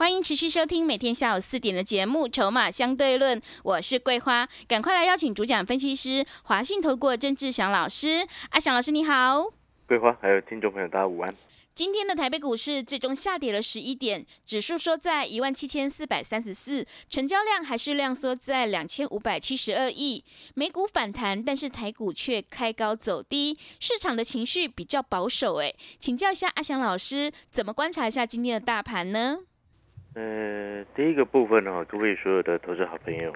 欢迎持续收听每天下午四点的节目《筹码相对论》，我是桂花，赶快来邀请主讲分析师华信投顾郑志祥老师。阿祥老师你好，桂花还有听众朋友大家午安。今天的台北股市最终下跌了十一点，指数收在一万七千四百三十四，成交量还是量缩在两千五百七十二亿。美股反弹，但是台股却开高走低，市场的情绪比较保守。哎，请教一下阿祥老师，怎么观察一下今天的大盘呢？呃，第一个部分呢，各位所有的投资好朋友，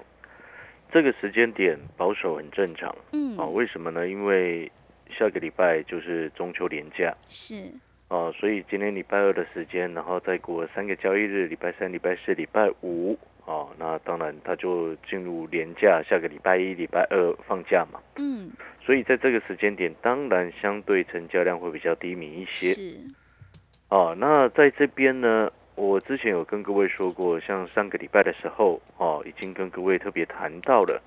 这个时间点保守很正常。嗯，啊，为什么呢？因为下个礼拜就是中秋连假。是。哦，所以今天礼拜二的时间，然后再过三个交易日，礼拜三、礼拜四、礼拜五，哦，那当然它就进入连假，下个礼拜一、礼拜二放假嘛。嗯。所以在这个时间点，当然相对成交量会比较低迷一些。是。哦，那在这边呢？我之前有跟各位说过，像上个礼拜的时候，哦，已经跟各位特别谈到了，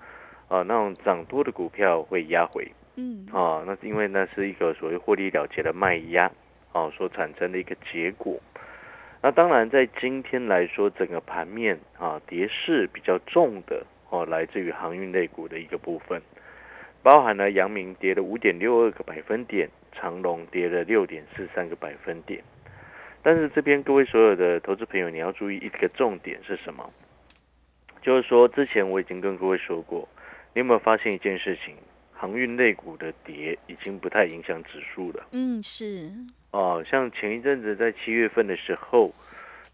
啊，那种涨多的股票会压回，嗯，啊，那是因为那是一个所谓获利了结的卖压，哦，所产生的一个结果。那当然，在今天来说，整个盘面啊，跌势比较重的，哦，来自于航运类股的一个部分，包含了阳明跌了五点六二个百分点，长隆跌了六点四三个百分点。但是这边各位所有的投资朋友，你要注意一个重点是什么？就是说，之前我已经跟各位说过，你有没有发现一件事情？航运类股的跌已经不太影响指数了。嗯，是。哦，像前一阵子在七月份的时候，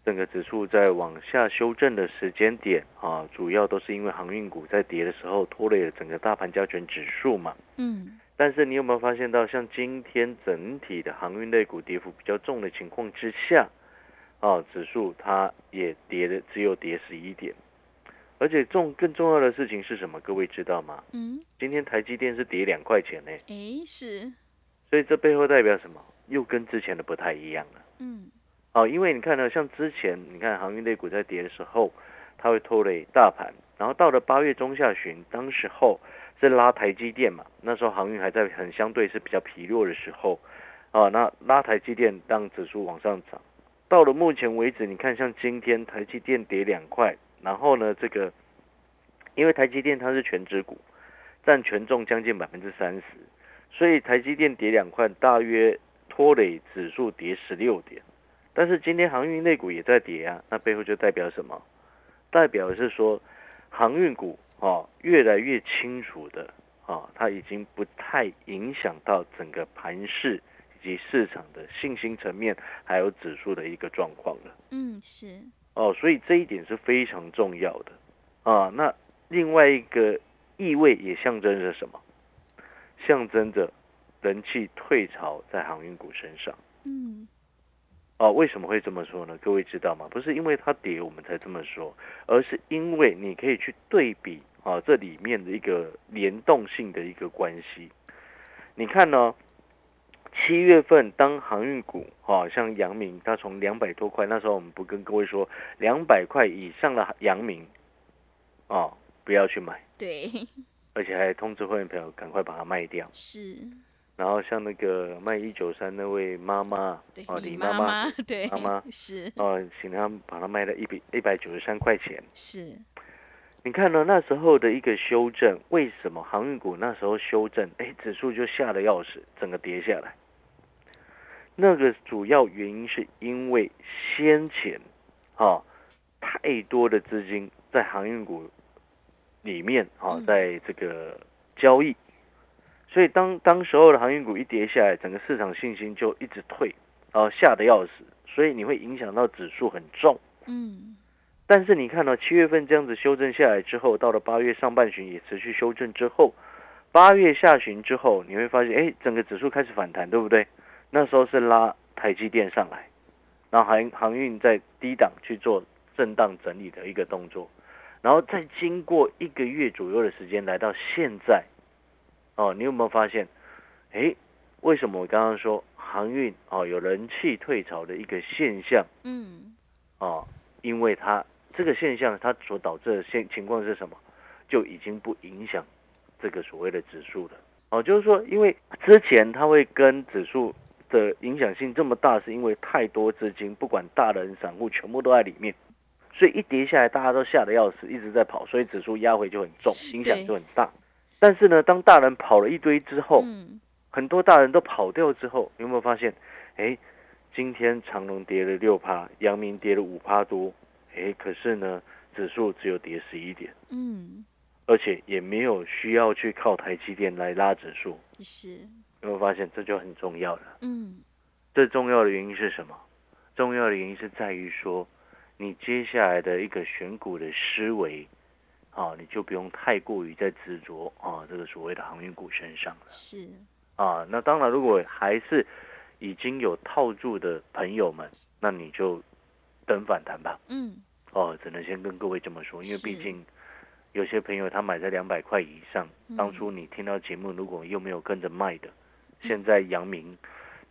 整个指数在往下修正的时间点啊，主要都是因为航运股在跌的时候拖累了整个大盘加权指数嘛。嗯。但是你有没有发现到，像今天整体的航运类股跌幅比较重的情况之下，啊，指数它也跌的只有跌十一点，而且重更重要的事情是什么？各位知道吗？嗯，今天台积电是跌两块钱呢。哎，是。所以这背后代表什么？又跟之前的不太一样了。嗯。哦，因为你看呢，像之前你看航运类股在跌的时候，它会拖累大盘，然后到了八月中下旬，当时候。是拉台积电嘛？那时候航运还在很相对是比较疲弱的时候，啊，那拉台积电让指数往上涨。到了目前为止，你看像今天台积电跌两块，然后呢，这个因为台积电它是全指股，占权重将近百分之三十，所以台积电跌两块，大约拖累指数跌十六点。但是今天航运类股也在跌啊，那背后就代表什么？代表是说航运股。哦，越来越清楚的啊，它已经不太影响到整个盘市以及市场的信心层面，还有指数的一个状况了。嗯，是。哦，所以这一点是非常重要的啊。那另外一个意味也象征着什么？象征着人气退潮在航运股身上。嗯。哦，为什么会这么说呢？各位知道吗？不是因为它跌我们才这么说，而是因为你可以去对比。啊，这里面的一个联动性的一个关系，你看呢？七月份当航运股，啊，像阳明，它从两百多块，那时候我们不跟各位说，两百块以上的阳明，啊，不要去买。对。而且还通知会员朋友赶快把它卖掉。是。然后像那个卖一九三那位妈妈，哦，李妈妈，对，妈妈是。哦，请他把它卖了一百一百九十三块钱。是。你看呢？那时候的一个修正，为什么航运股那时候修正，哎，指数就吓得要死，整个跌下来。那个主要原因是因为先前，啊，太多的资金在航运股里面啊，在这个交易，所以当当时候的航运股一跌下来，整个市场信心就一直退，然后吓得要死，所以你会影响到指数很重。嗯。但是你看到七月份这样子修正下来之后，到了八月上半旬也持续修正之后，八月下旬之后，你会发现，哎，整个指数开始反弹，对不对？那时候是拉台积电上来，然后航航运在低档去做震荡整理的一个动作，然后再经过一个月左右的时间来到现在，哦，你有没有发现？哎，为什么我刚刚说航运哦有人气退潮的一个现象？嗯，哦，因为它这个现象它所导致的现情况是什么？就已经不影响这个所谓的指数了。哦，就是说，因为之前它会跟指数的影响性这么大，是因为太多资金，不管大人散户全部都在里面，所以一跌下来，大家都吓得要死，一直在跑，所以指数压回就很重，影响就很大。但是呢，当大人跑了一堆之后，很多大人都跑掉之后，有没有发现？哎，今天长隆跌了六趴，阳明跌了五趴多，哎，可是呢，指数只有跌十一点，嗯，而且也没有需要去靠台积电来拉指数，是，有没有发现这就很重要了？嗯，最重要的原因是什么？重要的原因是在于说，你接下来的一个选股的思维，啊，你就不用太过于在执着啊这个所谓的航运股身上了，是。啊，那当然，如果还是已经有套住的朋友们，那你就等反弹吧。嗯，哦，只能先跟各位这么说，因为毕竟有些朋友他买在两百块以上，当初你听到节目，如果又没有跟着卖的，现在阳明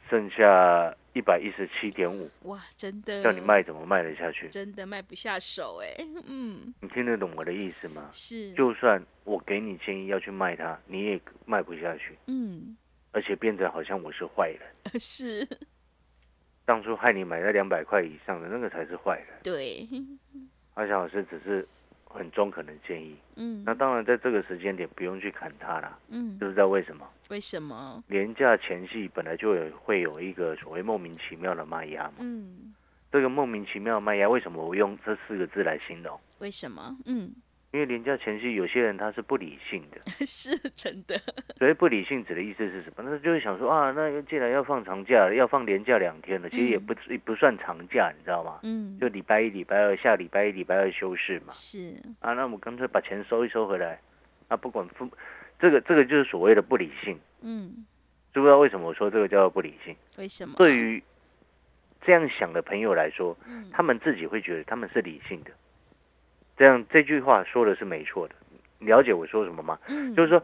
剩下一百一十七点五，哇，真的叫你卖怎么卖得下去？真的卖不下手哎，嗯，你听得懂我的意思吗？是，就算我给你建议要去卖它，你也卖不下去。嗯。而且变得好像我是坏人，是当初害你买在两百块以上的那个才是坏人。对，阿翔老师只是很中肯的建议。嗯，那当然在这个时间点不用去砍它了。嗯，知不知道为什么？为什么？廉价前戏本来就有会有一个所谓莫名其妙的卖压嘛。嗯，这个莫名其妙的卖压，为什么我用这四个字来形容？为什么？嗯。因为廉价前夕，有些人他是不理性的，是真的。所以不理性指的意思是什么？那就是想说啊，那既然要放长假，要放年假两天了，其实也不也不算长假，你知道吗？嗯。就礼拜一、礼拜二，下礼拜一、礼拜二休市嘛。是。啊，那我们干脆把钱收一收回来，啊，不管付，这个这个就是所谓的不理性。嗯。知不知道为什么我说这个叫做不理性？为什么？对于这样想的朋友来说，嗯他们自己会觉得他们是理性的。这样这句话说的是没错的，了解我说什么吗？嗯，就是说，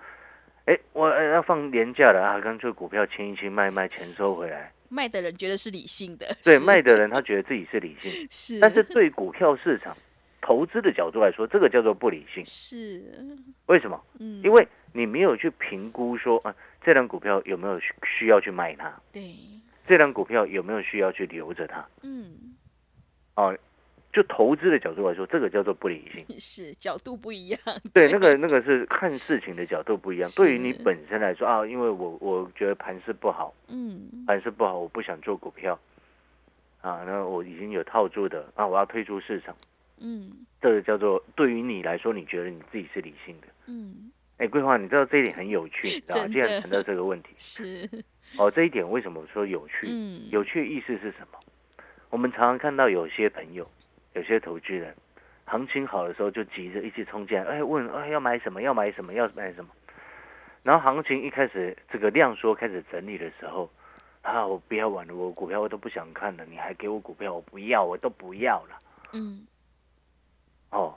哎，我要放年假了啊，干脆股票清一清，卖卖，钱收回来。卖的人觉得是理性的，对，卖的人他觉得自己是理性，是。但是对股票市场投资的角度来说，这个叫做不理性。是。为什么？嗯，因为你没有去评估说啊，这张股票有没有需要去卖它？对。这张股票有没有需要去留着它？嗯。哦。就投资的角度来说，这个叫做不理性，是角度不一样。对，那个那个是看事情的角度不一样。对于你本身来说啊，因为我我觉得盘势不好，嗯，盘势不好，我不想做股票，啊，那我已经有套住的啊，我要退出市场，嗯，这个叫做对于你来说，你觉得你自己是理性的，嗯，哎，桂花，你知道这一点很有趣，你知道？既然谈到这个问题，是哦，这一点为什么说有趣？嗯，有趣的意思是什么？我们常常看到有些朋友。有些投资人，行情好的时候就急着一起冲进来，哎，问，哎，要买什么？要买什么？要买什么？然后行情一开始这个量缩开始整理的时候，啊，我不要玩了，我股票我都不想看了，你还给我股票，我不要，我都不要了。嗯。哦。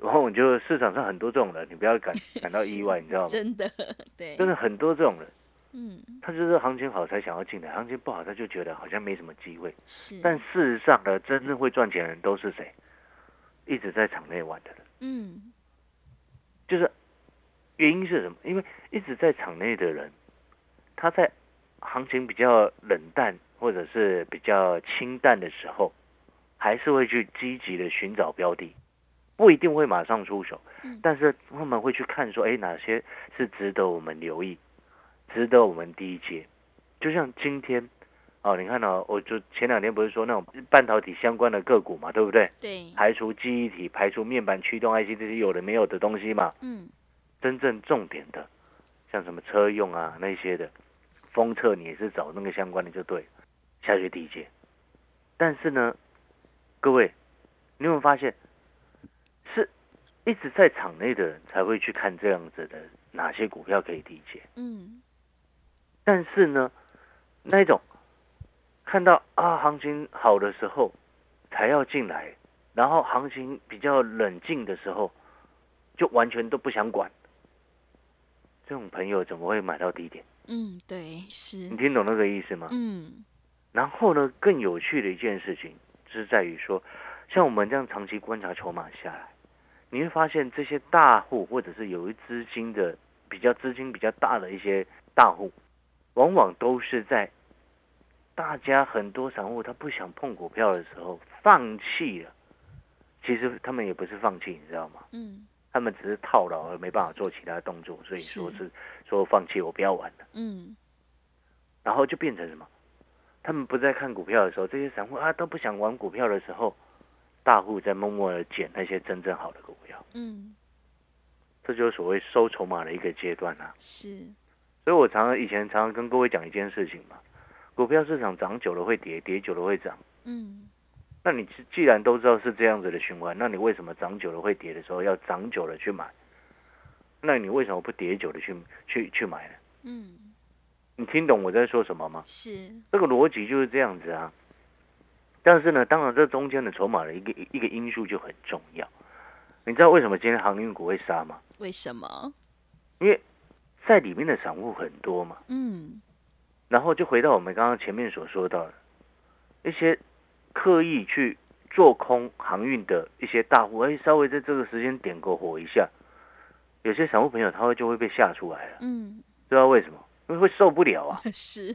然后我就市场上很多这种人，你不要感感到意外，你知道吗？真的，对，真的很多这种人。嗯，他就是行情好才想要进来，行情不好他就觉得好像没什么机会。是，但事实上呢，真正会赚钱的人都是谁？一直在场内玩的人。嗯，就是原因是什么？因为一直在场内的人，他在行情比较冷淡或者是比较清淡的时候，还是会去积极的寻找标的，不一定会马上出手，但是他们会去看说，哎，哪些是值得我们留意。值得我们第一阶，就像今天，哦，你看到，我就前两天不是说那种半导体相关的个股嘛，对不对？对。排除记忆体，排除面板驱动 IC 这些有的没有的东西嘛。嗯。真正重点的，像什么车用啊那些的，封测你也是找那个相关的就对，下去第一阶。但是呢，各位，你有没有发现，是一直在场内的人才会去看这样子的哪些股票可以低阶？嗯。但是呢，那种看到啊行情好的时候才要进来，然后行情比较冷静的时候，就完全都不想管。这种朋友怎么会买到低点？嗯，对，是你听懂那个意思吗？嗯。然后呢，更有趣的一件事情是在于说，像我们这样长期观察筹码下来，你会发现这些大户或者是有一资金的比较资金比较大的一些大户，往往都是在大家很多散户他不想碰股票的时候放弃了。其实他们也不是放弃，你知道吗？嗯。他们只是套牢而没办法做其他动作，所以说是说放弃，我不要玩了。嗯。然后就变成什么？他们不在看股票的时候，这些散户啊都不想玩股票的时候，大户在默默的捡那些真正好的股票。嗯，这就是所谓收筹码的一个阶段啊。是，所以我常常以前常常跟各位讲一件事情嘛，股票市场涨久了会跌，跌久了会涨。嗯，那你既然都知道是这样子的循环，那你为什么涨久了会跌的时候要涨久了去买？那你为什么不跌久了去去去买呢？嗯。你听懂我在说什么吗？是这个逻辑就是这样子啊。但是呢，当然这中间的筹码的一个一个因素就很重要。你知道为什么今天航运股会杀吗？为什么？因为在里面的散户很多嘛。嗯。然后就回到我们刚刚前面所说到的，一些刻意去做空航运的一些大户，哎，稍微在这个时间点过火一下，有些散户朋友他会就会被吓出来了。嗯。知道为什么？因为会受不了啊，是，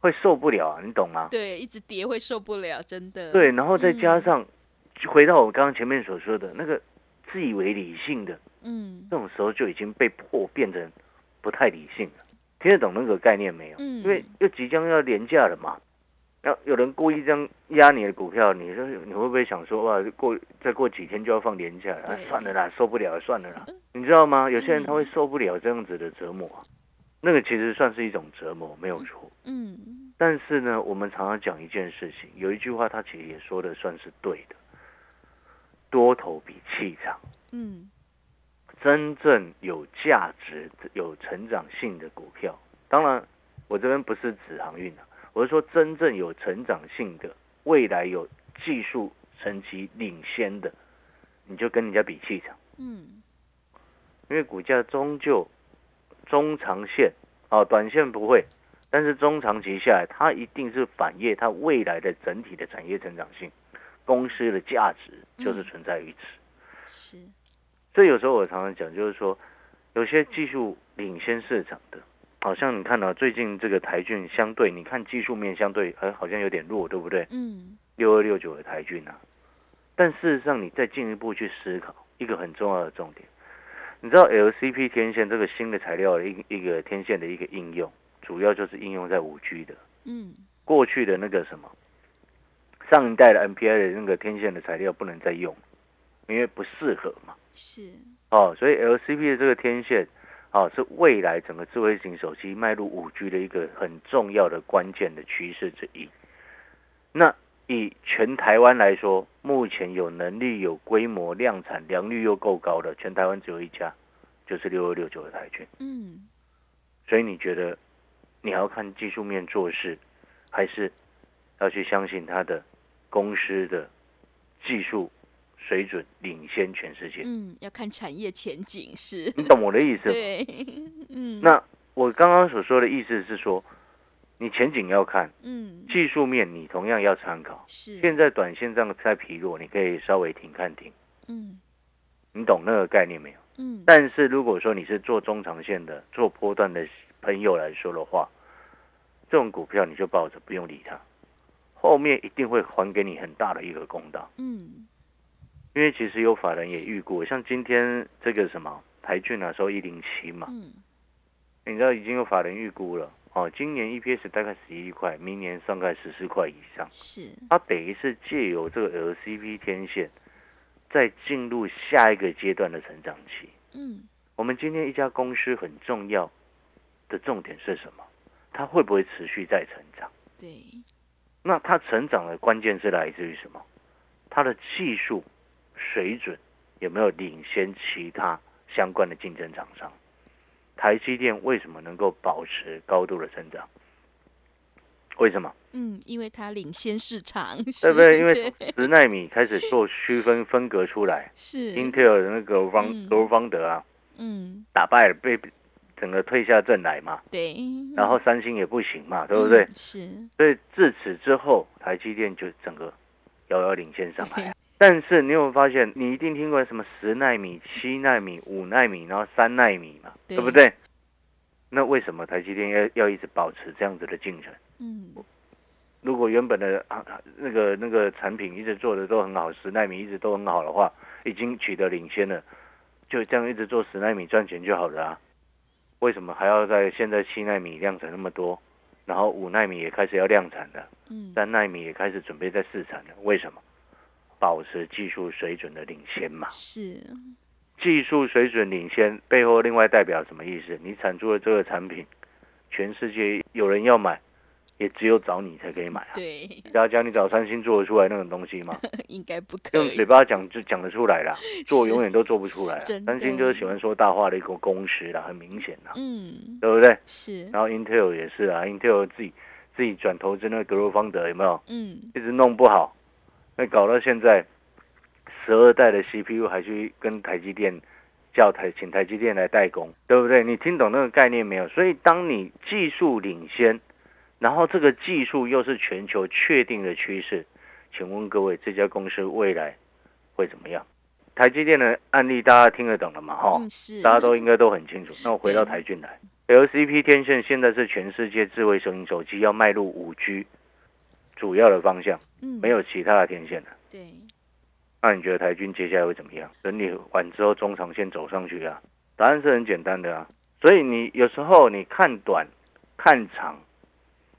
会受不了啊，你懂吗？对，一直跌会受不了，真的。对，然后再加上，回到我刚刚前面所说的那个自以为理性的，嗯，这种时候就已经被迫变成不太理性了。听得懂那个概念没有？嗯，因为又即将要廉价了嘛，要有人故意这样压你的股票，你说你会不会想说哇，过再过几天就要放廉价了，算了啦，受不了，算了啦，你知道吗？有些人他会受不了这样子的折磨。那个其实算是一种折磨，没有错。嗯，但是呢，我们常常讲一件事情，有一句话，他其实也说的算是对的：多头比气场。嗯，真正有价值、有成长性的股票，当然，我这边不是指航运的，我是说真正有成长性的、未来有技术层级领先的，你就跟人家比气场。嗯，因为股价终究。中长线，啊，短线不会，但是中长期下来，它一定是反映它未来的整体的产业成长性，公司的价值就是存在于此。是，所以有时候我常常讲，就是说，有些技术领先市场的，好像你看到最近这个台骏相对，你看技术面相对，哎，好像有点弱，对不对？嗯。六二六九的台骏啊，但事实上，你再进一步去思考一个很重要的重点。你知道 LCP 天线这个新的材料的一一个天线的一个应用，主要就是应用在五 G 的。嗯，过去的那个什么，上一代的 MPI 的那个天线的材料不能再用，因为不适合嘛。是。哦，所以 LCP 的这个天线，哦，是未来整个智慧型手机迈入五 G 的一个很重要的关键的趋势之一。那以全台湾来说，目前有能力、有规模、量产、良率又够高的，全台湾只有一家，就是六二六九的台券。嗯，所以你觉得你要看技术面做事，还是要去相信他的公司的技术水准领先全世界？嗯，要看产业前景是。你懂我的意思吗？对，嗯。那我刚刚所说的意思是说。你前景要看，嗯，技术面你同样要参考。是，现在短线上在疲弱，你可以稍微停看停。嗯，你懂那个概念没有？嗯。但是如果说你是做中长线的、做波段的朋友来说的话，这种股票你就抱着，不用理它，后面一定会还给你很大的一个公道。嗯。因为其实有法人也预估，像今天这个什么台骏啊，收一零七嘛，嗯，你知道已经有法人预估了。哦，今年 EPS 大概十一块，明年上概十四块以上。是，它等于是借由这个 LCP 天线，再进入下一个阶段的成长期。嗯，我们今天一家公司很重要的重点是什么？它会不会持续在成长？对。那它成长的关键是来自于什么？它的技术水准有没有领先其他相关的竞争厂商？台积电为什么能够保持高度的增长？为什么？嗯，因为它领先市场，对不对？因为十纳米开始做区分分隔出来，是 Intel 的那个方格方德啊，嗯，打败了，被整个退下阵来嘛。对。然后三星也不行嘛，对不对？是。所以自此之后，台积电就整个遥遥领先上来。但是你有没有发现，你一定听过什么十纳米、七纳米、五纳米，然后三纳米嘛，对不对？那为什么台积电要要一直保持这样子的进程？嗯，如果原本的啊那个那个产品一直做的都很好，十纳米一直都很好的话，已经取得领先了，就这样一直做十纳米赚钱就好了啊？为什么还要在现在七纳米量产那么多，然后五纳米也开始要量产了，嗯，三纳米也开始准备在试产了？为什么？保持技术水准的领先嘛？是。技术水准领先背后，另外代表什么意思？你产出的这个产品，全世界有人要买，也只有找你才可以买啊。对，大家讲你找三星做得出来那种东西吗？应该不可以。用嘴巴讲就讲得出来啦，做永远都做不出来。三星就是喜欢说大话的一个公司啦，很明显啦。嗯，对不对？是。然后 Intel 也是啊，Intel 自己自己转投资那个格罗方德有没有？嗯，一直弄不好，那搞到现在。十二代的 CPU 还去跟台积电叫台，请台积电来代工，对不对？你听懂那个概念没有？所以当你技术领先，然后这个技术又是全球确定的趋势，请问各位，这家公司未来会怎么样？台积电的案例大家听得懂了吗？哈，大家都应该都很清楚。那我回到台俊来，LCP 天线现在是全世界智慧手机手机要迈入五 G 主要的方向，嗯，没有其他的天线了。对。那你觉得台军接下来会怎么样？整理完之后，中长线走上去啊？答案是很简单的啊。所以你有时候你看短、看长，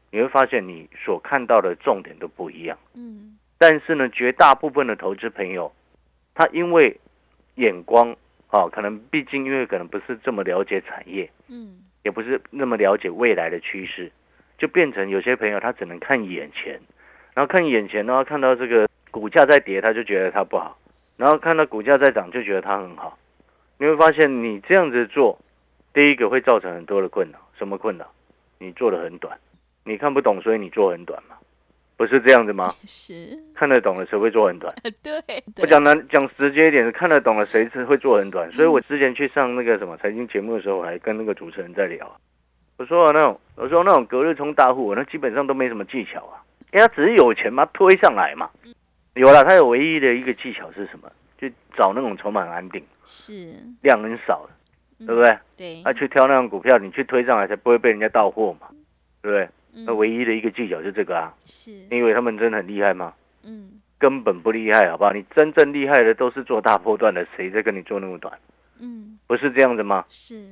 你会发现你所看到的重点都不一样。嗯。但是呢，绝大部分的投资朋友，他因为眼光啊，可能毕竟因为可能不是这么了解产业，嗯，也不是那么了解未来的趋势，就变成有些朋友他只能看眼前，然后看眼前，然后看到这个。股价在跌，他就觉得它不好；然后看到股价在涨，就觉得它很好。你会发现，你这样子做，第一个会造成很多的困扰。什么困扰？你做的很短，你看不懂，所以你做很短嘛？不是这样子吗？是。看得懂了，谁会做很短？对。我讲难，讲直接一点，看得懂了，谁是会做很短？所以我之前去上那个什么财经节目的时候，我还跟那个主持人在聊。我说那种，我说那种隔日冲大户，那基本上都没什么技巧啊，因为他只是有钱嘛，推上来嘛。有了，他有唯一的一个技巧是什么？就找那种筹码安定，是量很少的，对不对？对，他去挑那种股票，你去推上来才不会被人家到货嘛，对不对？那唯一的一个技巧是这个啊。是，你以为他们真的很厉害吗？嗯，根本不厉害，好不好？你真正厉害的都是做大波段的，谁在跟你做那么短？嗯，不是这样子吗？是，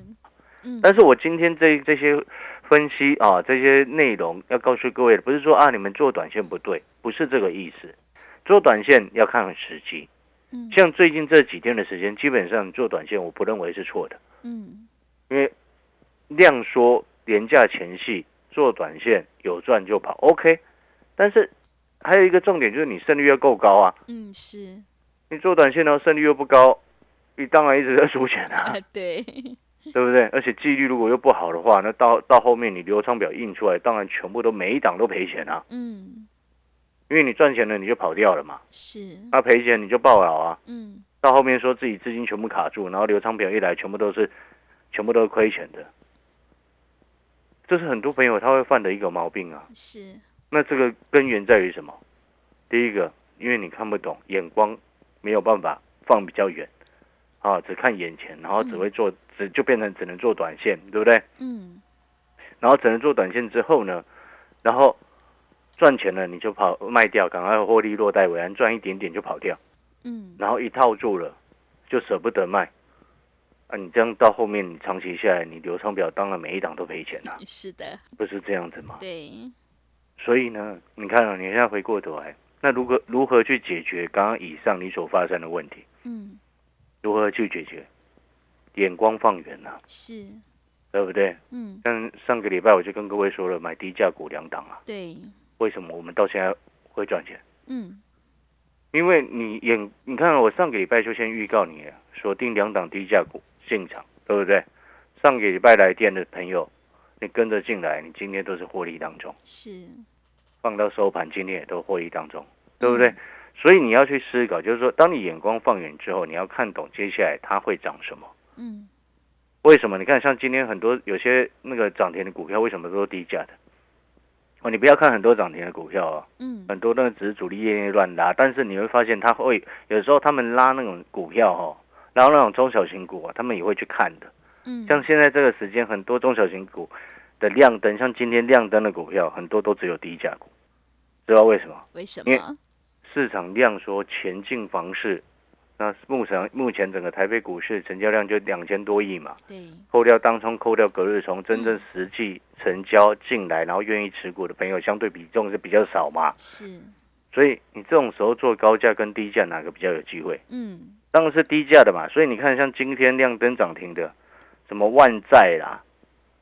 嗯。但是我今天这这些分析啊，这些内容要告诉各位的，不是说啊你们做短线不对，不是这个意思。做短线要看时机，嗯，像最近这几天的时间，基本上做短线我不认为是错的，嗯，因为量缩廉价前戏做短线有赚就跑，OK，但是还有一个重点就是你胜率要够高啊，嗯，是，你做短线呢胜率又不高，你当然一直在输钱啊，对，对不对？而且纪律如果又不好的话，那到到后面你流仓表印出来，当然全部都每一档都赔钱啊，嗯。因为你赚钱了，你就跑掉了嘛。是。那赔钱你就爆了啊。嗯。到后面说自己资金全部卡住，然后流仓表一来，全部都是，全部都是亏钱的。这是很多朋友他会犯的一个毛病啊。是。那这个根源在于什么？第一个，因为你看不懂，眼光没有办法放比较远，啊，只看眼前，然后只会做，只就变成只能做短线，对不对？嗯。然后只能做短线之后呢，然后。赚钱了你就跑卖掉，赶快获利落袋为安，赚一点点就跑掉，嗯，然后一套住了就舍不得卖，啊，你这样到后面你长期下来，你流仓表当然每一档都赔钱了，是的，不是这样子吗？对，所以呢，你看啊，你现在回过头来，那如何如何去解决刚刚以上你所发生的问题？嗯，如何去解决？眼光放远了，是，对不对？嗯，像上个礼拜我就跟各位说了，买低价股两档啊，对。为什么我们到现在会赚钱？嗯，因为你眼，你看我上个礼拜就先预告你锁定两档低价股进场，对不对？上个礼拜来电的朋友，你跟着进来，你今天都是获利当中。是，放到收盘，今天也都获利当中，对不对？所以你要去思考，就是说，当你眼光放远之后，你要看懂接下来它会涨什么。嗯。为什么？你看，像今天很多有些那个涨停的股票，为什么都是低价的？哦，你不要看很多涨停的股票啊，嗯，很多那个只是主力业乱拉，但是你会发现，他会有时候他们拉那种股票哈，然后那种中小型股啊，他们也会去看的。嗯，像现在这个时间，很多中小型股的亮灯，像今天亮灯的股票，很多都只有低价股，知道为什么？为什么？市场量说前进房市。那目前目前整个台北股市成交量就两千多亿嘛，对，扣掉当冲，扣掉隔日冲，真正实际成交进来，然后愿意持股的朋友相对比重是比较少嘛，是，所以你这种时候做高价跟低价哪个比较有机会？嗯，当然是低价的嘛，所以你看像今天亮灯涨停的，什么万债啦，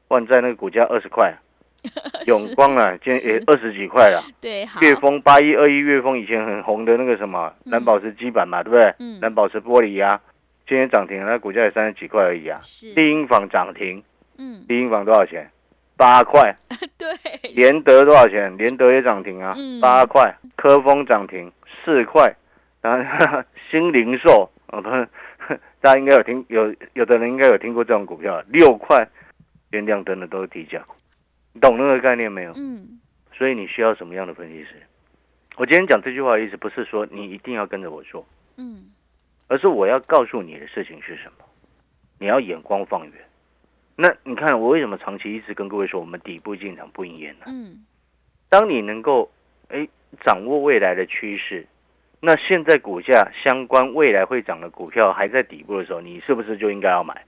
万债那个股价二十块。永光啊，今天也二十几块了。对，岳峰八一二一，岳峰以前很红的那个什么蓝宝石基板嘛，对不对？嗯。蓝宝石玻璃呀，今天涨停，那股价也三十几块而已啊。是。低音房涨停。嗯。低音房多少钱？八块。对。联德多少钱？联德也涨停啊，八块。科峰涨停四块。然后新零售，哦，大家应该有听有有的人应该有听过这种股票，六块。连亮灯的都是低价股。懂那个概念没有？嗯，所以你需要什么样的分析师？我今天讲这句话的意思不是说你一定要跟着我做，嗯，而是我要告诉你的事情是什么？你要眼光放远。那你看我为什么长期一直跟各位说我们底部进场不应验呢？嗯，当你能够哎掌握未来的趋势，那现在股价相关未来会涨的股票还在底部的时候，你是不是就应该要买？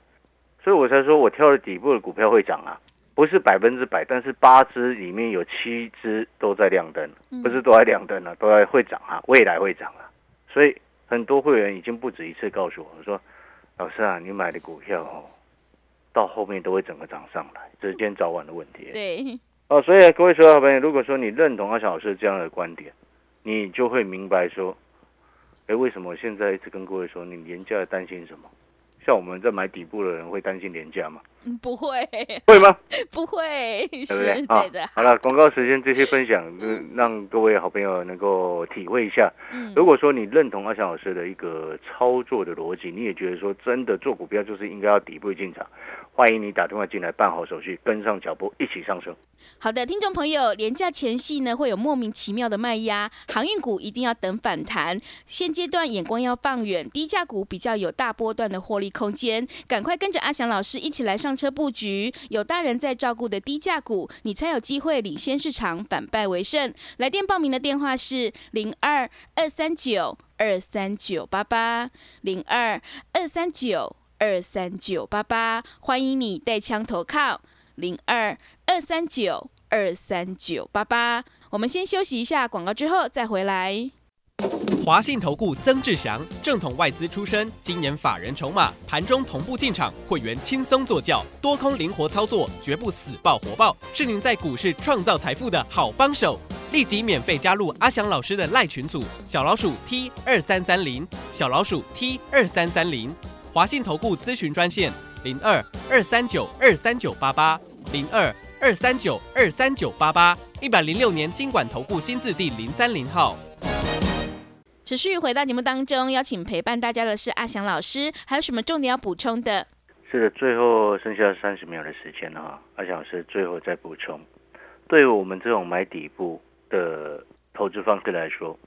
所以我才说我挑了底部的股票会涨啊。不是百分之百，但是八只里面有七只都在亮灯，不是都在亮灯了，都在会涨啊，未来会涨啊。所以很多会员已经不止一次告诉我说：“老师啊，你买的股票哦，到后面都会整个涨上来，这是今天早晚的问题。”对。哦，所以各位所有好朋友，如果说你认同阿小老师这样的观点，你就会明白说：“哎，为什么现在一直跟各位说，你廉价担心什么？”像我们在买底部的人会担心廉价吗？嗯，不会。会吗？不会，对不对？对的。好了，广告时间这些分享，让各位好朋友能够体会一下。嗯，如果说你认同阿翔老师的一个操作的逻辑，你也觉得说真的做股票就是应该要底部进场。欢迎你打电话进来办好手续，跟上脚步，一起上车。好的，听众朋友，廉价前夕呢会有莫名其妙的卖压，航运股一定要等反弹。现阶段眼光要放远，低价股比较有大波段的获利空间，赶快跟着阿翔老师一起来上车布局。有大人在照顾的低价股，你才有机会领先市场，反败为胜。来电报名的电话是零二二三九二三九八八零二二三九。二三九八八，欢迎你带枪投靠零二二三九二三九八八。我们先休息一下广告，之后再回来。华信投顾曾志祥，正统外资出身，今年法人筹码，盘中同步进场，会员轻松做教，多空灵活操作，绝不死爆活爆，是您在股市创造财富的好帮手。立即免费加入阿祥老师的赖群组，小老鼠 T 二三三零，小老鼠 T 二三三零。华信投顾咨询专线零二二三九二三九八八零二二三九二三九八八一百零六年经管投顾新字第零三零号。持续回到节目当中，邀请陪伴大家的是阿翔老师，还有什么重点要补充的？是的，最后剩下三十秒的时间了阿翔老师最后再补充，对于我们这种买底部的投资方式来说，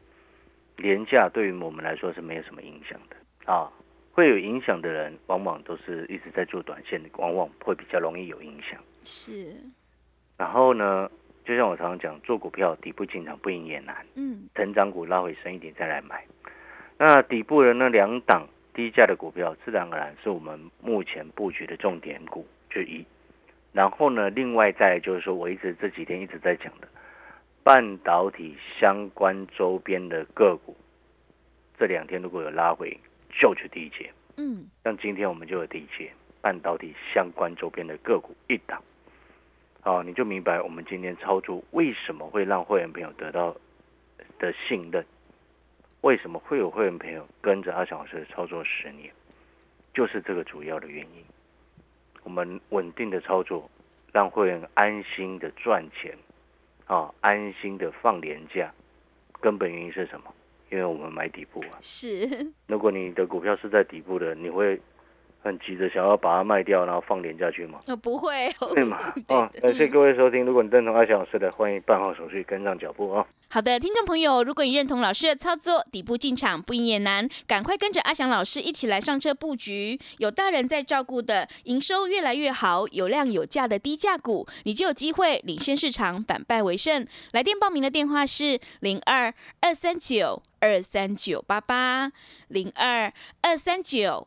廉价对于我们来说是没有什么影响的啊。会有影响的人，往往都是一直在做短线的，往往会比较容易有影响。是。然后呢，就像我常常讲，做股票底部进场不赢也难。嗯。成长股拉回深一点再来买。那底部的那两档低价的股票，自然而然是我们目前布局的重点股之一。然后呢，另外再就是说，我一直这几天一直在讲的半导体相关周边的个股，这两天如果有拉回。就去第一节，嗯，像今天我们就有第一节半导体相关周边的个股一档，哦，你就明白我们今天操作为什么会让会员朋友得到的信任，为什么会有会员朋友跟着阿翔老师操作十年，就是这个主要的原因。我们稳定的操作，让会员安心的赚钱，啊安心的放年假，根本原因是什么？因为我们买底部啊。是。如果你的股票是在底部的，你会很急着想要把它卖掉，然后放廉价去吗？呃，不会。对嘛？哦，感谢各位收听。如果你认同阿翔老师的，欢迎办好手续，跟上脚步啊。好的，听众朋友，如果你认同老师的操作，底部进场不赢也难，赶快跟着阿翔老师一起来上车布局。有大人在照顾的，营收越来越好，有量有价的低价股，你就有机会领先市场，反败为胜。来电报名的电话是零二二三九二三九八八零二二三九